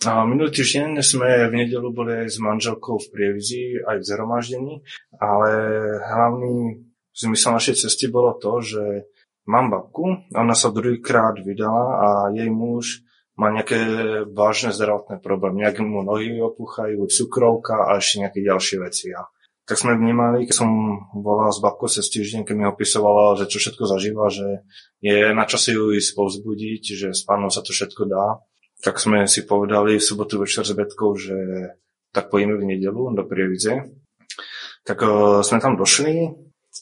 A minulý týždeň sme v nedelu boli s manželkou v Prievizi, aj v zhromaždení, ale hlavný zmysel našej cesty bolo to, že mám babku, ona sa druhýkrát vydala a jej muž má nejaké vážne zdravotné problémy. Nejaké mu nohy opúchajú, cukrovka a ešte nejaké ďalšie veci. A tak sme vnímali, keď som volal s babkou cez týždeň, keď mi opisovala, že čo všetko zažíva, že je na čase ju ísť povzbudiť, že s pánom sa to všetko dá. Tak sme si povedali v sobotu večer s Betkou, že tak pojíme v nedelu do Prievidze. Tak uh, sme tam došli,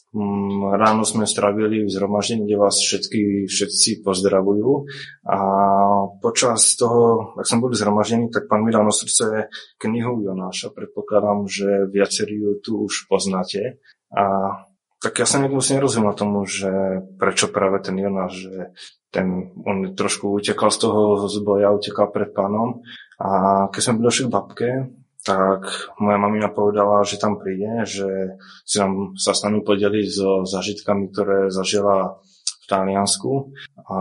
Mm, ráno sme strávili v zhromaždení, kde vás všetky, všetci pozdravujú a počas toho, ak som bol zhromaždený, tak pán mi dal na srdce knihu Jonáša. Predpokladám, že viacerí ju tu už poznáte. A tak ja sa niekto nerozumel tomu, že prečo práve ten Jonáš, že ten, on trošku utekal z toho zboja, utekal pred pánom. A keď sme došli k babke, tak moja mamina povedala, že tam príde, že si nám sa s nami podeliť so zažitkami, ktoré zažila v Taliansku. A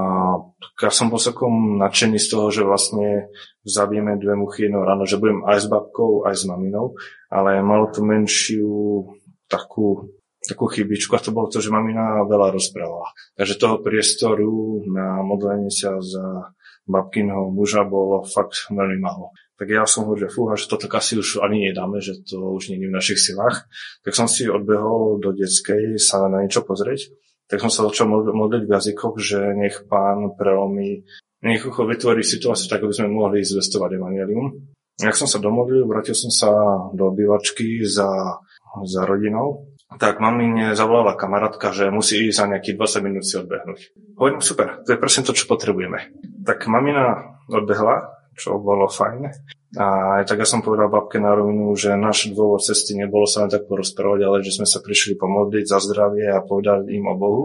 ja som bol celkom nadšený z toho, že vlastne zabijeme dve muchy jedno ráno, že budem aj s babkou, aj s maminou, ale malo to menšiu takú takú chybičku a to bolo to, že mamina veľa rozprávala. Takže toho priestoru na modlenie sa za babkinho muža bolo fakt veľmi málo tak ja som hovoril, že fúha, že toto asi už ani nedáme, že to už nie je v našich silách. Tak som si odbehol do detskej sa na niečo pozrieť. Tak som sa začal modliť v jazykoch, že nech pán prelomí, nech vytvorí situáciu tak, aby sme mohli zvestovať evangelium. Jak som sa domodlil, vrátil som sa do obývačky za, za rodinou, tak mamine zavolala kamarátka, že musí ísť za nejakých 20 minút si odbehnúť. Hovorím, super, to je presne to, čo potrebujeme. Tak mamina odbehla, čo bolo fajn. A aj tak ja som povedal babke na rovinu, že náš dôvod cesty nebolo sa len tak porozprávať, ale že sme sa prišli pomodliť za zdravie a povedať im o Bohu.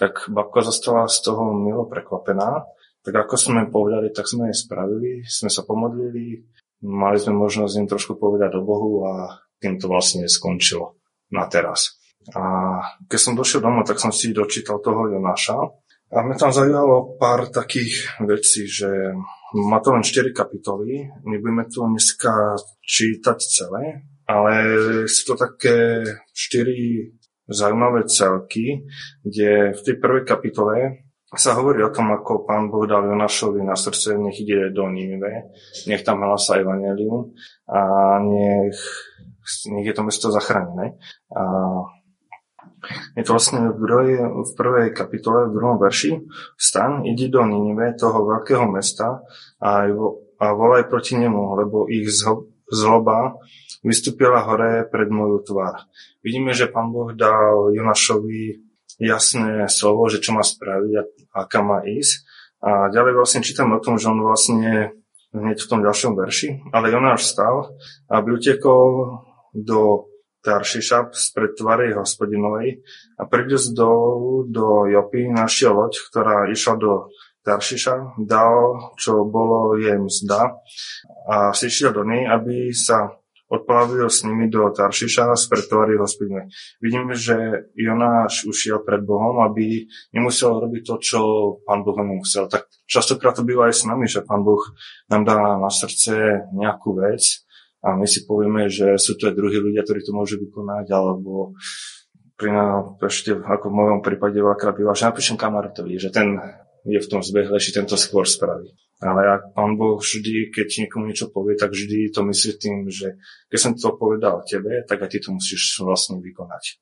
Tak babka zostala z toho milo prekvapená. Tak ako sme povedali, tak sme jej spravili, sme sa pomodlili, mali sme možnosť im trošku povedať o Bohu a tým to vlastne skončilo na teraz. A keď som došiel domov, tak som si dočítal toho Jonáša a mňa tam zaujalo pár takých vecí, že má to len 4 kapitoly, nebudeme to dneska čítať celé, ale sú to také 4 zaujímavé celky, kde v tej prvej kapitole sa hovorí o tom, ako pán Boh dal Jonášovi na srdce, nech ide do Nínive, nech tam hlása evanelium a nech, je to mesto zachránené. A je to vlastne v, druhej, v prvej kapitole, v druhom verši. Stan, idi do Ninive, toho veľkého mesta a, a volaj proti nemu, lebo ich zloba vystúpila hore pred moju tvár. Vidíme, že pán Boh dal Jonášovi jasné slovo, že čo má spraviť a, a kam má ísť. A ďalej vlastne čítame o tom, že on vlastne hneď v tom ďalšom verši, ale Jonáš stal, aby utekol do Taršiša spred tvary hospodinovej a príde z dolu do Jopy našiel loď, ktorá išla do Taršiša, dal, čo bolo jej mzda a šiel do nej, aby sa odplavil s nimi do Taršiša spred tvary hospodinovej. Vidíme, že Jonáš ušiel pred Bohom, aby nemusel robiť to, čo pán Boh mu musel. Tak častokrát to býva aj s nami, že pán Boh nám dá na srdce nejakú vec, a my si povieme, že sú to aj druhí ľudia, ktorí to môžu vykonať, alebo pri nás, ešte ako v mojom prípade veľakrát býva, že napíšem kamarátovi, že ten je v tom zbehlejší, tento skôr spraví. Ale ak pán Boh vždy, keď niekomu niečo povie, tak vždy to myslí tým, že keď som to povedal tebe, tak aj ty to musíš vlastne vykonať.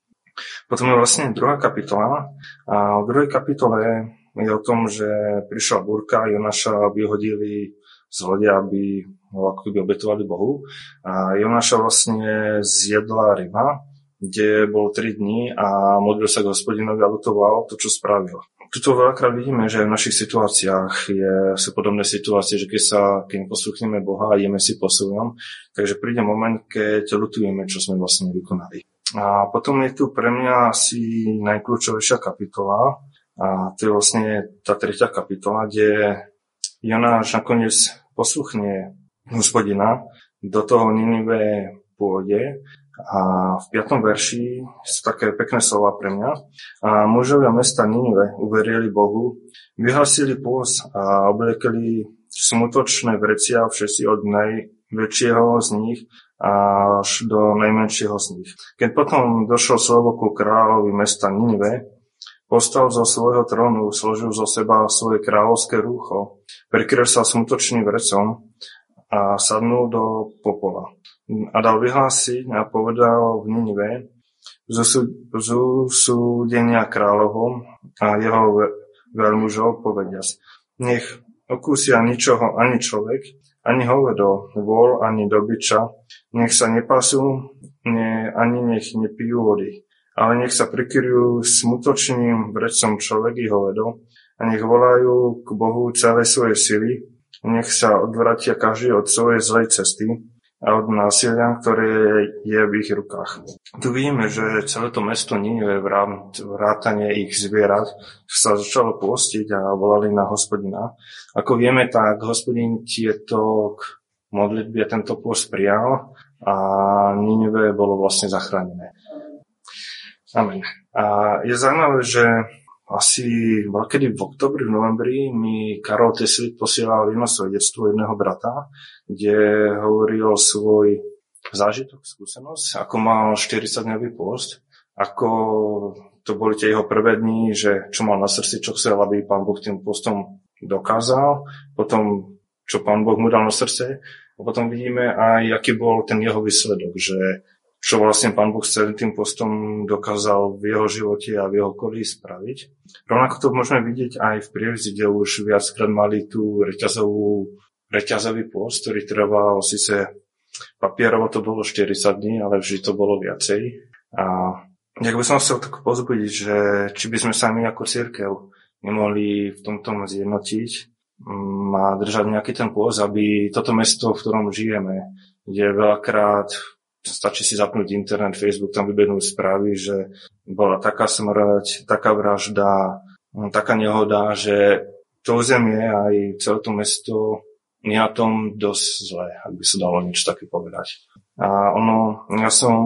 Potom je vlastne druhá kapitola a v druhej kapitole je o tom, že prišla búrka, Jonaša vyhodili z lode, aby ho ako keby obetovali Bohu. A Jonáša vlastne zjedla ryba, kde bol 3 dní a modlil sa k hospodinovi a lutoval to, čo spravil. Tuto veľakrát vidíme, že v našich situáciách je, sú podobné situácie, že keď sa, keď posluchneme Boha a ideme si po svojom, takže príde moment, keď lutujeme, čo sme vlastne vykonali. A potom je tu pre mňa asi najkľúčovejšia kapitola, a to je vlastne tá tretia kapitola, kde Jonáš nakoniec posluchne hospodina, do toho Ninive pôjde a v 5. verši sú také pekné slova pre mňa. A mužovia mesta Ninive uverili Bohu, vyhlasili pôs a obliekli smutočné vrecia všetci od najväčšieho z nich až do najmenšieho z nich. Keď potom došlo slovo ku kráľovi mesta Ninive, postal zo svojho trónu, složil zo seba svoje kráľovské rúcho, prikryl sa smutočným vrecom a sadnul do popola. A dal vyhlásiť a povedal v Ninive zúsúdenia kráľovom a jeho veľmužov povediac. Nech okúsia ničoho ani človek, ani hovedo, vol, ani dobyča, nech sa nepasú, ne, ani nech nepijú vody, ale nech sa prikryjú smutočným vrecom človek i hovedo a nech volajú k Bohu celé svoje sily, nech sa odvratia každý od svojej zlej cesty a od násilia, ktoré je v ich rukách. Tu vidíme, že celé to mesto Ninive vrátanie ich zvierat sa začalo postiť a volali na hospodina. Ako vieme, tak hospodin tieto k modlitbe tento post prijal a Ninive bolo vlastne zachránené. Amen. A je zaujímavé, že asi kedy v oktobri, v novembri mi Karol Teslit posielal jedno svedectvo jedného brata, kde hovoril svoj zážitok, skúsenosť, ako mal 40-dňový post, ako to boli tie jeho prvé dni, že čo mal na srdci, čo chcel, aby pán Boh tým postom dokázal, potom čo pán Boh mu dal na srdce a potom vidíme aj, aký bol ten jeho výsledok, že čo vlastne pán Boh celým tým postom dokázal v jeho živote a v jeho okolí spraviť. Rovnako to môžeme vidieť aj v prievidzi, kde už viackrát mali tú reťazovú, reťazový post, ktorý trval síce papierovo to bolo 40 dní, ale vždy to bolo viacej. A nejak by som chcel tak pozbudiť, že či by sme sa my ako církev nemohli v tomto zjednotiť mm, a držať nejaký ten pôz, aby toto mesto, v ktorom žijeme, kde veľakrát stačí si zapnúť internet, Facebook, tam vybehnú správy, že bola taká smrť, taká vražda, no, taká nehoda, že to územie aj celé to mesto je na tom dosť zle, ak by sa dalo niečo také povedať. A ono, ja som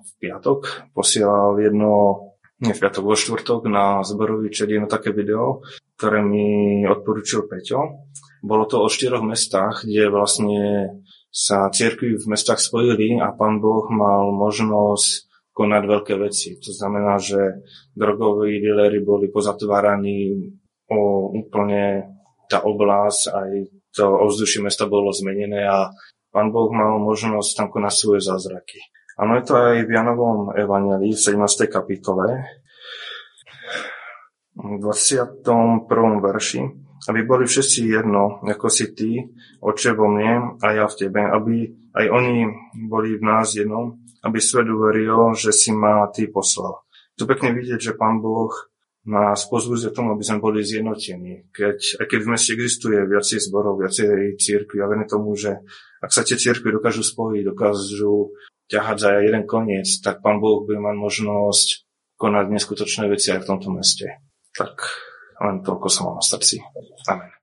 v piatok posielal jedno, nie v piatok, vo štvrtok na zborový čet jedno také video, ktoré mi odporúčil Peťo. Bolo to o štyroch mestách, kde vlastne sa cirkvi v mestách spojili a pán Boh mal možnosť konať veľké veci. To znamená, že drogoví dealery boli pozatváraní o úplne tá oblasť, aj to ovzdušie mesta bolo zmenené a pán Boh mal možnosť tam konať svoje zázraky. Áno, je to aj v Janovom evangelii v 17. kapitole, v 21. verši aby boli všetci jedno, ako si ty, oče vo mne a ja v tebe, aby aj oni boli v nás jedno, aby svet uveril, že si ma ty poslal. Tu pekne vidieť, že Pán Boh nás pozvúzia tomu, aby sme boli zjednotení. Keď, aj keď v meste existuje viacej zborov, viacej církví, a vené tomu, že ak sa tie církvy dokážu spojiť, dokážu ťahať za jeden koniec, tak Pán Boh bude mať možnosť konať neskutočné veci aj v tomto meste. Tak len toľko som mal na srdci. Amen.